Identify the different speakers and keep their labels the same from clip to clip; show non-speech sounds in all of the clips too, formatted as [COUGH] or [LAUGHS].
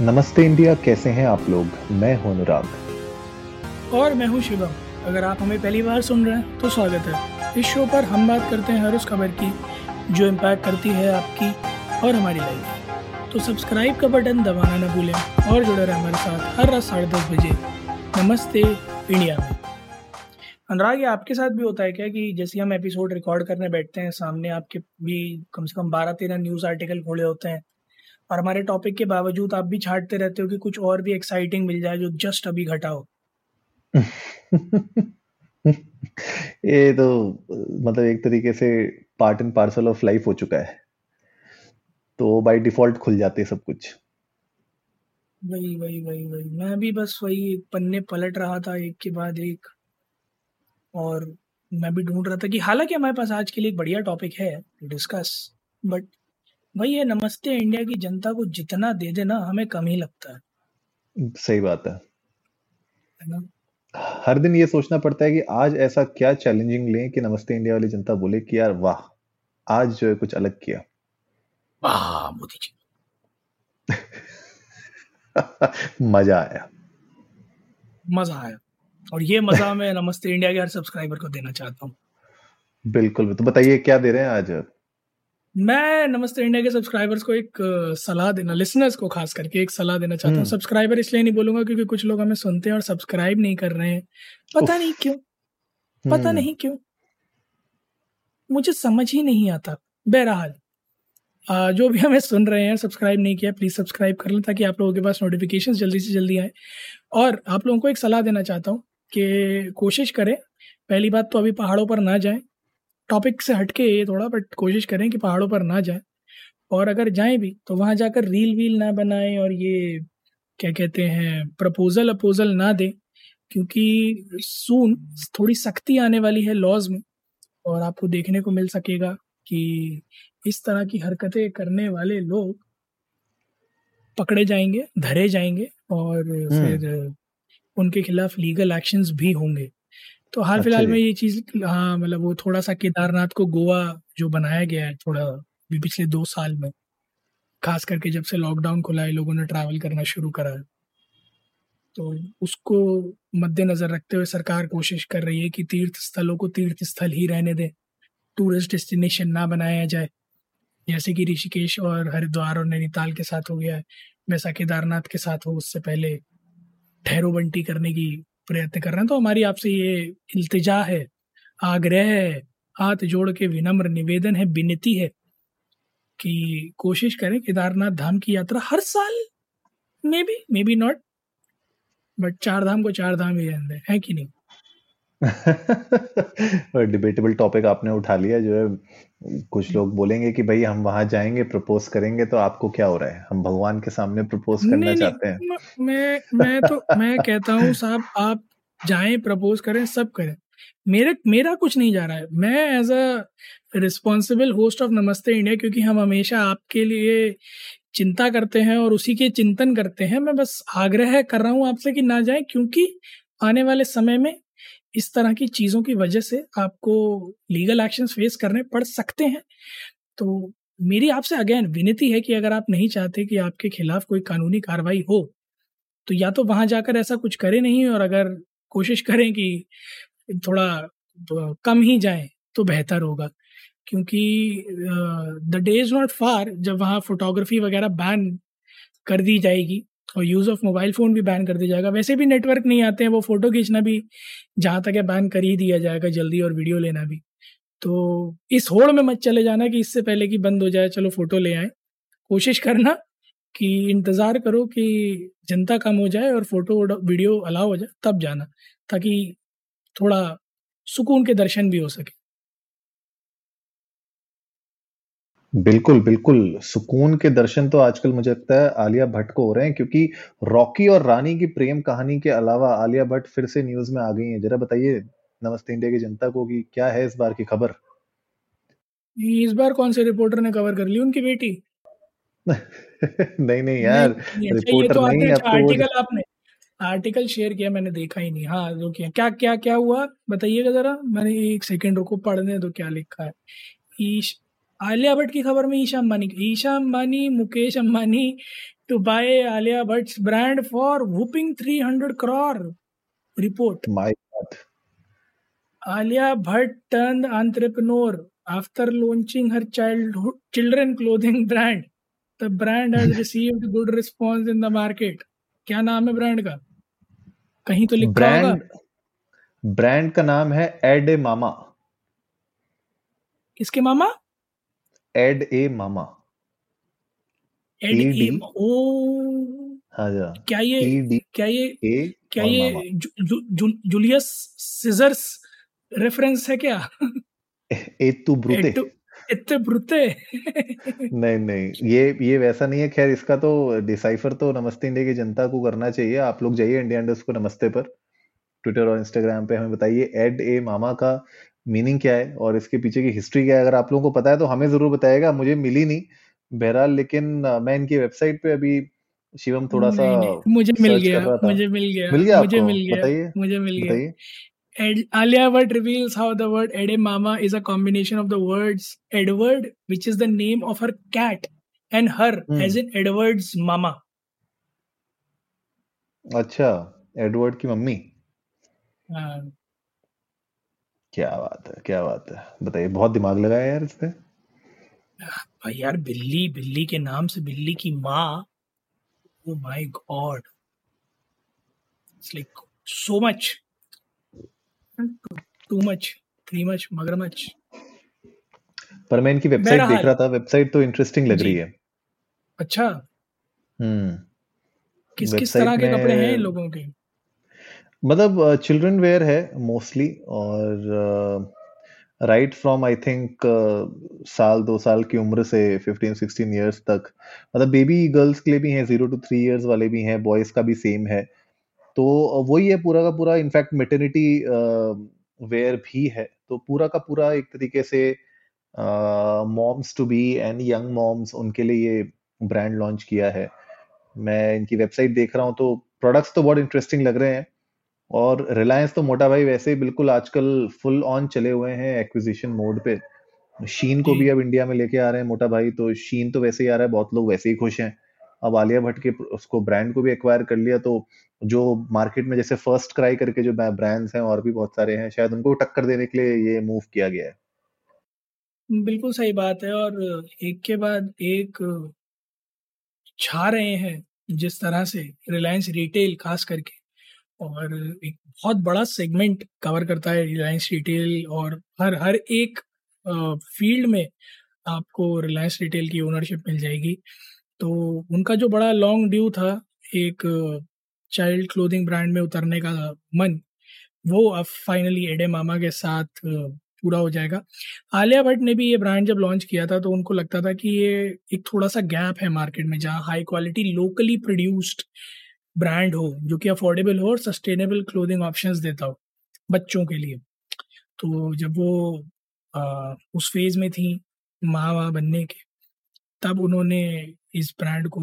Speaker 1: नमस्ते इंडिया, कैसे हैं आप लोग? मैं हूँ अनुराग।
Speaker 2: और मैं हूँ शिवम। अगर आप हमें पहली बार सुन रहे हैं तो स्वागत है। इस शो पर हम बात करते हैं हर उस खबर की, जो इम्पैक्ट करती है आपकी और हमारी लाइफ तो सब्सक्राइब का बटन दबाना न भूलें और जुड़े रहें हमारे साथ हर रात साढ़े दस बजे। नमस्ते इंडिया में। अनुराग, ये आपके साथ भी होता है क्या कि जैसे हम एपिसोड रिकॉर्ड करने बैठते हैं, सामने आपके भी कम से कम बारह तेरह न्यूज़ आर्टिकल खोले होते हैं और हमारे टॉपिक के बावजूद आप भी छाटते रहते हो कि कुछ और भी एक्साइटिंग मिल जाए जो जस्ट अभी घटा हो। [LAUGHS]
Speaker 1: ये तो मतलब एक तरीके से part and parcel of life हो चुका है। तो बाय डिफ़ॉल्ट खुल जाते सब कुछ।
Speaker 2: वही वही वही वही। मैं भी बस वही पन्ने पलट रहा था एक के बाद एक। और मैं भी ढूंढ रहा था कि हालाँकि हमारे पास आज के लिए एक बढ़िया टॉपिक है टू डिस्कस बट वही ये नमस्ते इंडिया की जनता को जितना दे देना हमें कम ही लगता है।
Speaker 1: सही बात है।
Speaker 2: है ना?
Speaker 1: हर दिन ये सोचना पड़ता है कि आज ऐसा क्या चैलेंजिंग लें कि नमस्ते इंडिया वाली जनता बोले कि यार वाह आज जो है कुछ अलग किया।
Speaker 2: वाह मोदी जी। [LAUGHS]
Speaker 1: मज़ा आया।
Speaker 2: मज़ा आया। और ये मज़ा मैं नमस्ते इंडिया के हर सब्सक्राइबर को देना चाहता हूँ।
Speaker 1: बिल्कुल तो बताइए क्या दे रहे हैं आज?
Speaker 2: मैं नमस्ते इंडिया के सब्सक्राइबर्स को एक सलाह देना लिसनर्स को खास करके एक सलाह देना चाहता हूँ।
Speaker 1: हम्म।
Speaker 2: सब्सक्राइबर इसलिए नहीं बोलूँगा क्योंकि कुछ लोग हमें सुनते हैं और सब्सक्राइब नहीं कर रहे हैं। पता नहीं क्यों पता
Speaker 1: हम्म।
Speaker 2: नहीं क्यों मुझे समझ ही नहीं आता। बहरहाल जो भी हमें सुन रहे हैं सब्सक्राइब नहीं किया प्लीज़ सब्सक्राइब कर लें ताकि आप लोगों के पास नोटिफिकेशन जल्दी से जल्दी आए। और आप लोगों को एक सलाह देना चाहता हूँ कि कोशिश करें पहली बात तो अभी पहाड़ों पर ना जाएँ टॉपिक से हटके ये थोड़ा बट कोशिश करें कि पहाड़ों पर ना जाएँ। और अगर जाएँ भी तो वहाँ जाकर रील वील ना बनाएँ और ये क्या कहते हैं प्रपोजल अपोजल ना दें क्योंकि सून थोड़ी सख्ती आने वाली है लॉज में और आपको देखने को मिल सकेगा कि इस तरह की हरकतें करने वाले लोग पकड़े जाएँगे धरे जाएँगे और
Speaker 1: हम्म।
Speaker 2: फिर उनके खिलाफ लीगल एक्शंस भी होंगे। तो हाल
Speaker 1: अच्छा
Speaker 2: फ़िलहाल में ये चीज़ हाँ मतलब वो थोड़ा सा केदारनाथ को गोवा जो बनाया गया है थोड़ा भी पिछले दो साल में खास करके जब से लॉकडाउन खुला है लोगों ने ट्रैवल करना शुरू करा है। तो उसको मद्देनज़र रखते हुए सरकार कोशिश कर रही है कि तीर्थ स्थलों को तीर्थ स्थल ही रहने दें टूरिस्ट डेस्टिनेशन ना बनाया जाए। जैसे कि ऋषिकेश और हरिद्वार और नैनीताल के साथ हो गया है वैसा केदारनाथ के साथ हो उससे पहले ठहरो बंटी करने की प्रयत्न कर रहे हैं। तो हमारी आपसे ये इल्तिजा है, आग्रह है, हाथ जोड़ के विनम्र निवेदन है, विनती है कि कोशिश करें केदारनाथ धाम की यात्रा हर साल। May be may be not but Char Dham को चार धाम ही रहने दें, है कि नहीं? [LAUGHS]
Speaker 1: डिबेटेबल टॉपिक आपने उठा लिया जो है कुछ लोग बोलेंगे कि भाई हम वहाँ जाएँगे प्रपोज करेंगे तो आपको क्या हो रहा है? हम भगवान के सामने प्रपोज करना
Speaker 2: नहीं
Speaker 1: चाहते हैं।
Speaker 2: म- मैं मैं तो मैं कहता हूँ साहब आप जाएँ प्रपोज करें सब करें। मेरे मेरा कुछ नहीं जा रहा है। मैं as a responsible host of Namaste India क्योंकि हम हमेशा आपके लिए चिंता करते हैं और उसी के चिंतन करते हैं। मैं बस आग्रह कर रहा हूँ आपसे कि ना जाए क्योंकि आने वाले समय में इस तरह की चीज़ों की वजह से आपको लीगल एक्शन फेस करने पड़ सकते हैं। तो मेरी आपसे अगेन विनती है कि अगर आप नहीं चाहते कि आपके खिलाफ कोई कानूनी कार्रवाई हो तो या तो वहाँ जाकर ऐसा कुछ करें नहीं और अगर कोशिश करें कि थोड़ा कम ही जाएँ तो बेहतर होगा। क्योंकि the day is not far जब वहाँ फोटोग्राफी वगैरह बैन कर दी जाएगी। और यूज़ ऑफ़ मोबाइल फ़ोन भी बैन कर दिया जाएगा। वैसे भी नेटवर्क नहीं आते हैं, वो फ़ोटो खींचना भी जहाँ तक है बैन कर ही दिया जाएगा जल्दी और वीडियो लेना भी। तो इस होड़ में मत चले जाना कि इससे पहले कि बंद हो जाए, चलो फ़ोटो ले आए। कोशिश करना कि इंतज़ार करो कि जनता कम हो जाए और फ़ोटो वीडियो अलाउ हो जाए, तब जाना, ताकि थोड़ा सुकून के दर्शन भी हो सके।
Speaker 1: बिल्कुल बिल्कुल। सुकून के दर्शन तो आजकल मुझे लगता है आलिया भट्ट को हो रहे हैं क्योंकि रॉकी और रानी की प्रेम कहानी के अलावा आलिया भट्ट फिर से न्यूज़ में आ गई हैं। जरा बताइए नमस्ते इंडिया की जनता को कि क्या है इस बार की खबर?
Speaker 2: इस बार कौन से रिपोर्टर ने कवर कर ली? उनकी बेटी।
Speaker 1: नहीं [LAUGHS] नहीं
Speaker 2: नहीं
Speaker 1: यार
Speaker 2: नहीं अच्छा ये
Speaker 1: रिपोर्टर
Speaker 2: तो
Speaker 1: नहीं
Speaker 2: आपने
Speaker 1: अब
Speaker 2: अच्छा
Speaker 1: तो वो
Speaker 2: आर्टिकल आपने आर्टिकल शेयर किया मैंने देखा ही नहीं। हाँ जो किया क्या क्या क्या हुआ? बताइएगा जरा। मैंने एक सेकंड रुको पढ़ने दो क्या लिखा है। ईश आलिया भट्ट की खबर में Isha Ambani Isha Ambani Mukesh Ambani to buy Alia Bhatt brand for whopping three hundred crore
Speaker 1: report my
Speaker 2: Alia Bhatt turn entrepreneur after launching her child children clothing brand the brand has received good response in the market क्या नाम है brand का? कहीं तो लिख
Speaker 1: brand brand का नाम है एडे मामा।
Speaker 2: किसके मामा?
Speaker 1: एड ए मामा
Speaker 2: एड ए ओ।
Speaker 1: हाँ जा।
Speaker 2: क्या ये क्या ये क्या ये जूलियस सीजर्स रेफरेंस है क्या?
Speaker 1: ए तू ब्रूते
Speaker 2: इतने ब्रुते। [LAUGHS]
Speaker 1: नहीं नहीं ये ये वैसा नहीं है। खैर इसका तो डिसाइफर तो नमस्ते इंडिया की जनता को करना चाहिए। आप लोग जाइए इंडिया इंडस्ट को नमस्ते पर। ट्विटर और इंस्टाग्राम पे हमें बताइए। एड ए मामा का मीनिंग क्या है और इसके पीछे की हिस्ट्री क्या है? अगर आप लोगों को पता है तो हमें ज़रूर बताएगा मुझे मिली नहीं बहरहाल लेकिन मैं इनकी वेबसाइट पे अभी शिवम थोड़ा सा
Speaker 2: नहीं नहीं मुझे मिल गया मुझे मिल गया
Speaker 1: मिल गया
Speaker 2: मुझे मिल गया
Speaker 1: बताइए
Speaker 2: मुझे मिल गया। Ed, Alia Bhatt reveals how the word Edamama is a combination of the words Edward, which is the name of her cat, and her,
Speaker 1: hmm
Speaker 2: as in Edward's mama.
Speaker 1: अच्छा एडवर्ड की मम्मी?
Speaker 2: हाँ,
Speaker 1: क्या बात है क्या बात है। बताइए बहुत दिमाग लगाया यार इस पे
Speaker 2: भाई यार बिल्ली बिल्ली के नाम से बिल्ली की माँ। Oh my god it's like so much too much too much मगरमच्छ
Speaker 1: पर मैं इनकी वेबसाइट देख रहा था वेबसाइट तो इंटरेस्टिंग लग रही है।
Speaker 2: अच्छा।
Speaker 1: हम्म।
Speaker 2: किस किस तरह के कपड़े हैं लोगों के?
Speaker 1: मतलब चिल्ड्रन वेयर है मोस्टली और राइट फ्रॉम आई थिंक साल, दो साल की उम्र से 15 16 इयर्स तक मतलब बेबी गर्ल्स के लिए भी हैं ज़ीरो टू थ्री इयर्स वाले भी हैं बॉयज़ का भी सेम है। तो वही है, पूरा का पूरा इनफैक्ट मेटर्निटी वेयर भी है। तो पूरा का पूरा एक तरीके से moms to be and young moms उनके लिए ये ब्रांड लॉन्च किया है। मैं इनकी वेबसाइट देख रहा हूँ तो प्रोडक्ट्स तो बहुत इंटरेस्टिंग लग रहे हैं। और रिलायंस तो मोटा भाई वैसे ही बिल्कुल आजकल फुल ऑन चले हुए हैं एक्विजिशन मोड पे। शीन को भी अब इंडिया में लेके आ रहे हैं मोटा भाई तो शीन तो वैसे ही आ रहा है बहुत लोग वैसे ही खुश हैं। अब आलिया भट्ट के उसको ब्रांड को भी एक्वायर कर लिया तो जो मार्केट में जैसे फ़र्स्ट क्राई करके जो ब्रांड्स हैं और भी बहुत सारे हैं शायद उनको टक्कर देने के लिए ये मूव किया गया है।
Speaker 2: बिल्कुल सही बात है और एक के बाद एक छा रहे हैं जिस तरह से रिलायंस रिटेल खास करके। और एक बहुत बड़ा सेगमेंट कवर करता है रिलायंस रिटेल और हर हर एक फ़ील्ड में आपको रिलायंस रिटेल की ओनरशिप मिल जाएगी। तो उनका जो बड़ा लॉन्ग ड्यू था एक चाइल्ड क्लोथिंग ब्रांड में उतरने का मन, वो अब फाइनली एडे मामा के साथ पूरा हो जाएगा। आलिया भट्ट ने भी ये ब्रांड जब लॉन्च किया था तो उनको लगता था कि ये एक थोड़ा सा गैप है मार्केट में, जहाँ high quality locally produced brand हो जो कि अफोर्डेबल हो और सस्टेनेबल क्लोथिंग ऑप्शंस देता हो बच्चों के लिए। तो जब वो आ, उस फ़ेज़ में थी माँ वाँ बनने के तब उन्होंने इस ब्रांड को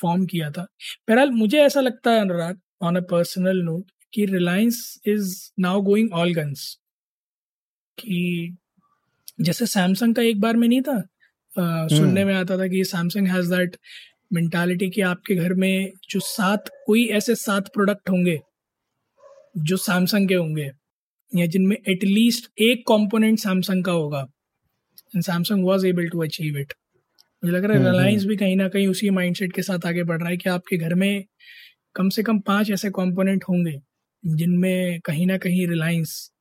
Speaker 2: फॉर्म किया था। बहरहाल मुझे ऐसा लगता है Anurag on a personal note कि Reliance is now going all guns कि जैसे सैमसंग का एक बार में नहीं था अ, सुनने
Speaker 1: हम्म।
Speaker 2: में आता था कि सैमसंग हैज़ दैट मेंटालिटी कि आपके घर में जो सात कोई ऐसे सात प्रोडक्ट होंगे जो सैमसंग के होंगे या जिनमें एटलीस्ट एक कंपोनेंट सैमसंग का होगा। And Samsung was able to achieve it मुझे लग रहा है
Speaker 1: हम्म
Speaker 2: रिलायंस
Speaker 1: हम्म
Speaker 2: भी कहीं ना कहीं उसी माइंडसेट के साथ आगे बढ़ रहा है कि आपके घर में कम से कम पाँच ऐसे कंपोनेंट होंगे जिनमें कहीं ना कहीं रिलायंस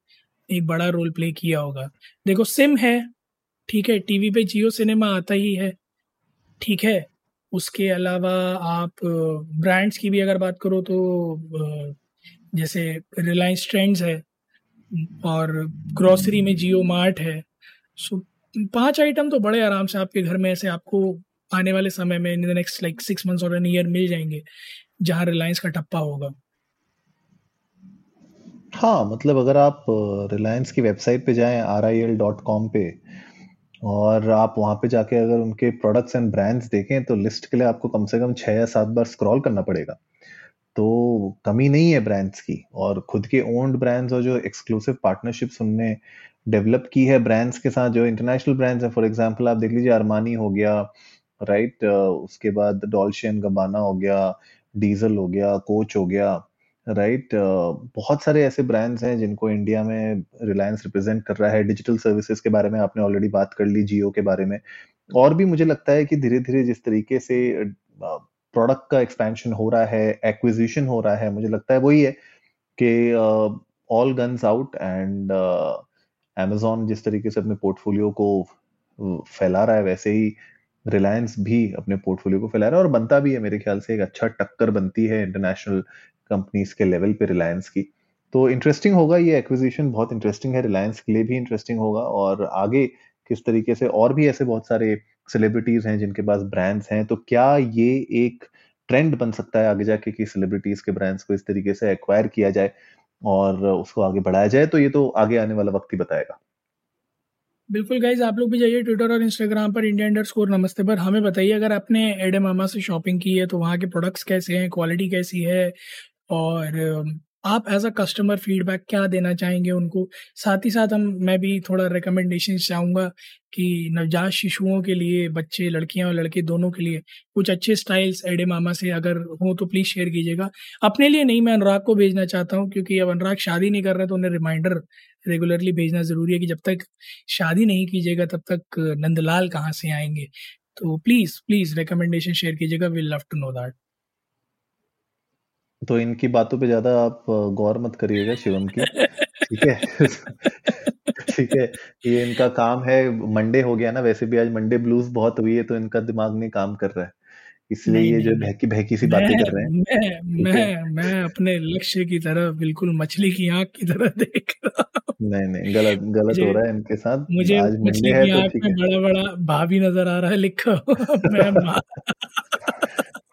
Speaker 2: एक बड़ा रोल प्ले किया होगा। देखो सिम है ठीक है टीवी पे जियो सिनेमा आता ही है ठीक है उसके अलावा आप ब्रांड्स की भी अगर बात करो तो जैसे रिलायंस ट्रेंड्स है, और ग्रोसरी में जियो मार्ट है सो पाँच आइटम तो बड़े आराम से आपके घर में ऐसे आपको आने वाले समय में in the next like six months और एन ईयर मिल जाएँगे, जहाँ रिलायंस का टप्पा होगा।
Speaker 1: हाँ मतलब अगर आप रिलायंस की वेबसाइट पे जाएँ R I L dot com पे और आप वहाँ पे जाके अगर उनके प्रोडक्ट्स एंड ब्रांड्स देखें तो लिस्ट के लिए आपको कम से कम छः या सात बार स्क्रॉल करना पड़ेगा। तो कमी नहीं है ब्रांड्स की और खुद के ओन्ड ब्रांड्स और जो एक्सक्लूसिव पार्टनरशिप्स उनने डेवलप की है ब्रांड्स के साथ, जो इंटरनेशनल ब्रांड्स हैं फॉर एग्जांपल आप देख लीजिए अरमानी हो गया राइट उसके बाद एंड गबाना हो गया डीजल हो गया कोच हो गया राइट right? बहुत सारे ऐसे ब्रांड्स हैं जिनको इंडिया में रिलायंस रिप्रेजेंट कर रहा है। डिजिटल सर्विसेज़ के बारे में आपने ऑलरेडी बात कर ली जियो के बारे में। और भी मुझे लगता है कि धीरे धीरे जिस तरीके से प्रोडक्ट का एक्सपेंशन हो रहा है एक्विजिशन हो रहा है, मुझे लगता है वही है कि all guns out and Amazon जिस तरीके से अपने पोर्टफोलियो को फैला रहा है, वैसे ही रिलायंस भी अपने पोर्टफोलियो को फैला रहा है। और बनता भी है, मेरे ख्याल से एक अच्छा टक्कर बनती है इंटरनेशनल कंपनीज़ के लेवल पे रिलायंस की। तो इंटरेस्टिंग होगा ये एक्विजिशन बहुत इंटरेस्टिंग है। रिलायंस के लिए भी इंटरेस्टिंग होगा और आगे किस तरीके से और भी ऐसे बहुत सारे सेलिब्रिटीज हैं जिनके पास ब्रांड्स हैं। तो क्या ये एक ट्रेंड बन सकता है आगे जाके कि सेलिब्रिटीज के ब्रांड्स को इस तरीके से एक्वायर किया जाए और उसको आगे बढ़ाया जाए? तो ये तो आगे आने वाला वक्त ही बताएगा।
Speaker 2: बिल्कुल गाइज़ आप लोग भी जाइए ट्विटर और इंस्टाग्राम पर इंडिया अंडर स्कोर नमस्ते पर। हमें बताइए, अगर आपने एडे मामा से शॉपिंग की है तो वहाँ के प्रोडक्ट्स कैसे हैं क्वालिटी कैसी है और आप एज अ कस्टमर फीडबैक क्या देना चाहेंगे उनको? साथ ही साथ हम, मैं भी थोड़ा रिकमेंडेशन चाहूँगा कि नवजात शिशुओं के लिए, बच्चे, लड़कियाँ और लड़के दोनों के लिए कुछ अच्छे स्टाइल्स एडे मामा से अगर हो तो प्लीज़ शेयर कीजिएगा। अपने लिए नहीं, मैं अनुराग को भेजना चाहता हूँ क्योंकि अब अनुराग शादी नहीं कर रहे तो उन्हें रिमाइंडर रेगुलरली भेजना ज़रूरी है कि जब तक शादी नहीं कीजिएगा तब तक नंदलाल कहाँ से आएँगे। तो प्लीज़ प्लीज़ रिकमेंडेशन शेयर कीजिएगा will love to know that
Speaker 1: तो इनकी बातों पे ज़्यादा आप गौर मत करिएगा शिवम की। ठीक है? [LAUGHS] ठीक है? ये इनका काम है मंडे हो गया ना वैसे भी आज मंडे ब्लूज बहुत हुई है तो इनका दिमाग नहीं काम कर रहा है। इसलिए ये जो बहकी बहकी सी बातें कर रहे हैं।
Speaker 2: मैं मैं मैं अपने लक्ष्य की तरह बिल्कुल मछली की आँख की तरह देख रहा
Speaker 1: नहीं नहीं गलत गलत हो रहा है इनके साथ।
Speaker 2: मुझे आज मछली की तो आँख में बड़ा बड़ा भाभी नज़र आ रहा है लिखा मैं [LAUGHS]